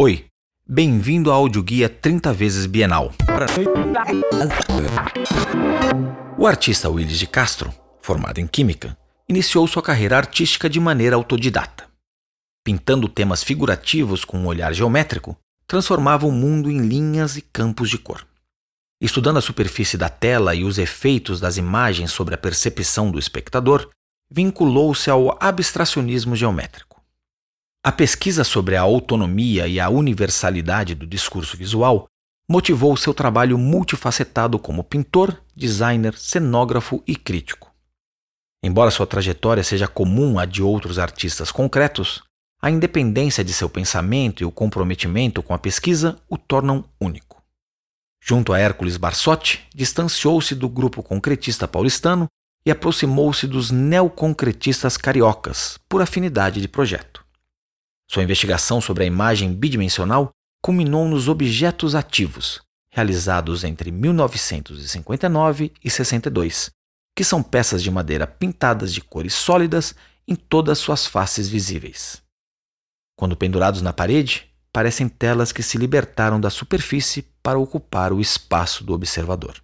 Oi, bem-vindo ao audioguia 30 vezes bienal. O artista Willis de Castro, formado em Química, iniciou sua carreira artística de maneira autodidata. Pintando temas figurativos com um olhar geométrico, transformava o mundo em linhas e campos de cor. Estudando a superfície da tela e os efeitos das imagens sobre a percepção do espectador, vinculou-se ao abstracionismo geométrico. A pesquisa sobre a autonomia e a universalidade do discurso visual motivou seu trabalho multifacetado como pintor, designer, cenógrafo e crítico. Embora sua trajetória seja comum à de outros artistas concretos, a independência de seu pensamento e o comprometimento com a pesquisa o tornam único. Junto a Hércules Barsotti, distanciou-se do grupo concretista paulistano e aproximou-se dos neoconcretistas cariocas, por afinidade de projeto. Sua investigação sobre a imagem bidimensional culminou nos objetos ativos, realizados entre 1959 e 62, que são peças de madeira pintadas de cores sólidas em todas suas faces visíveis. Quando pendurados na parede, parecem telas que se libertaram da superfície para ocupar o espaço do observador.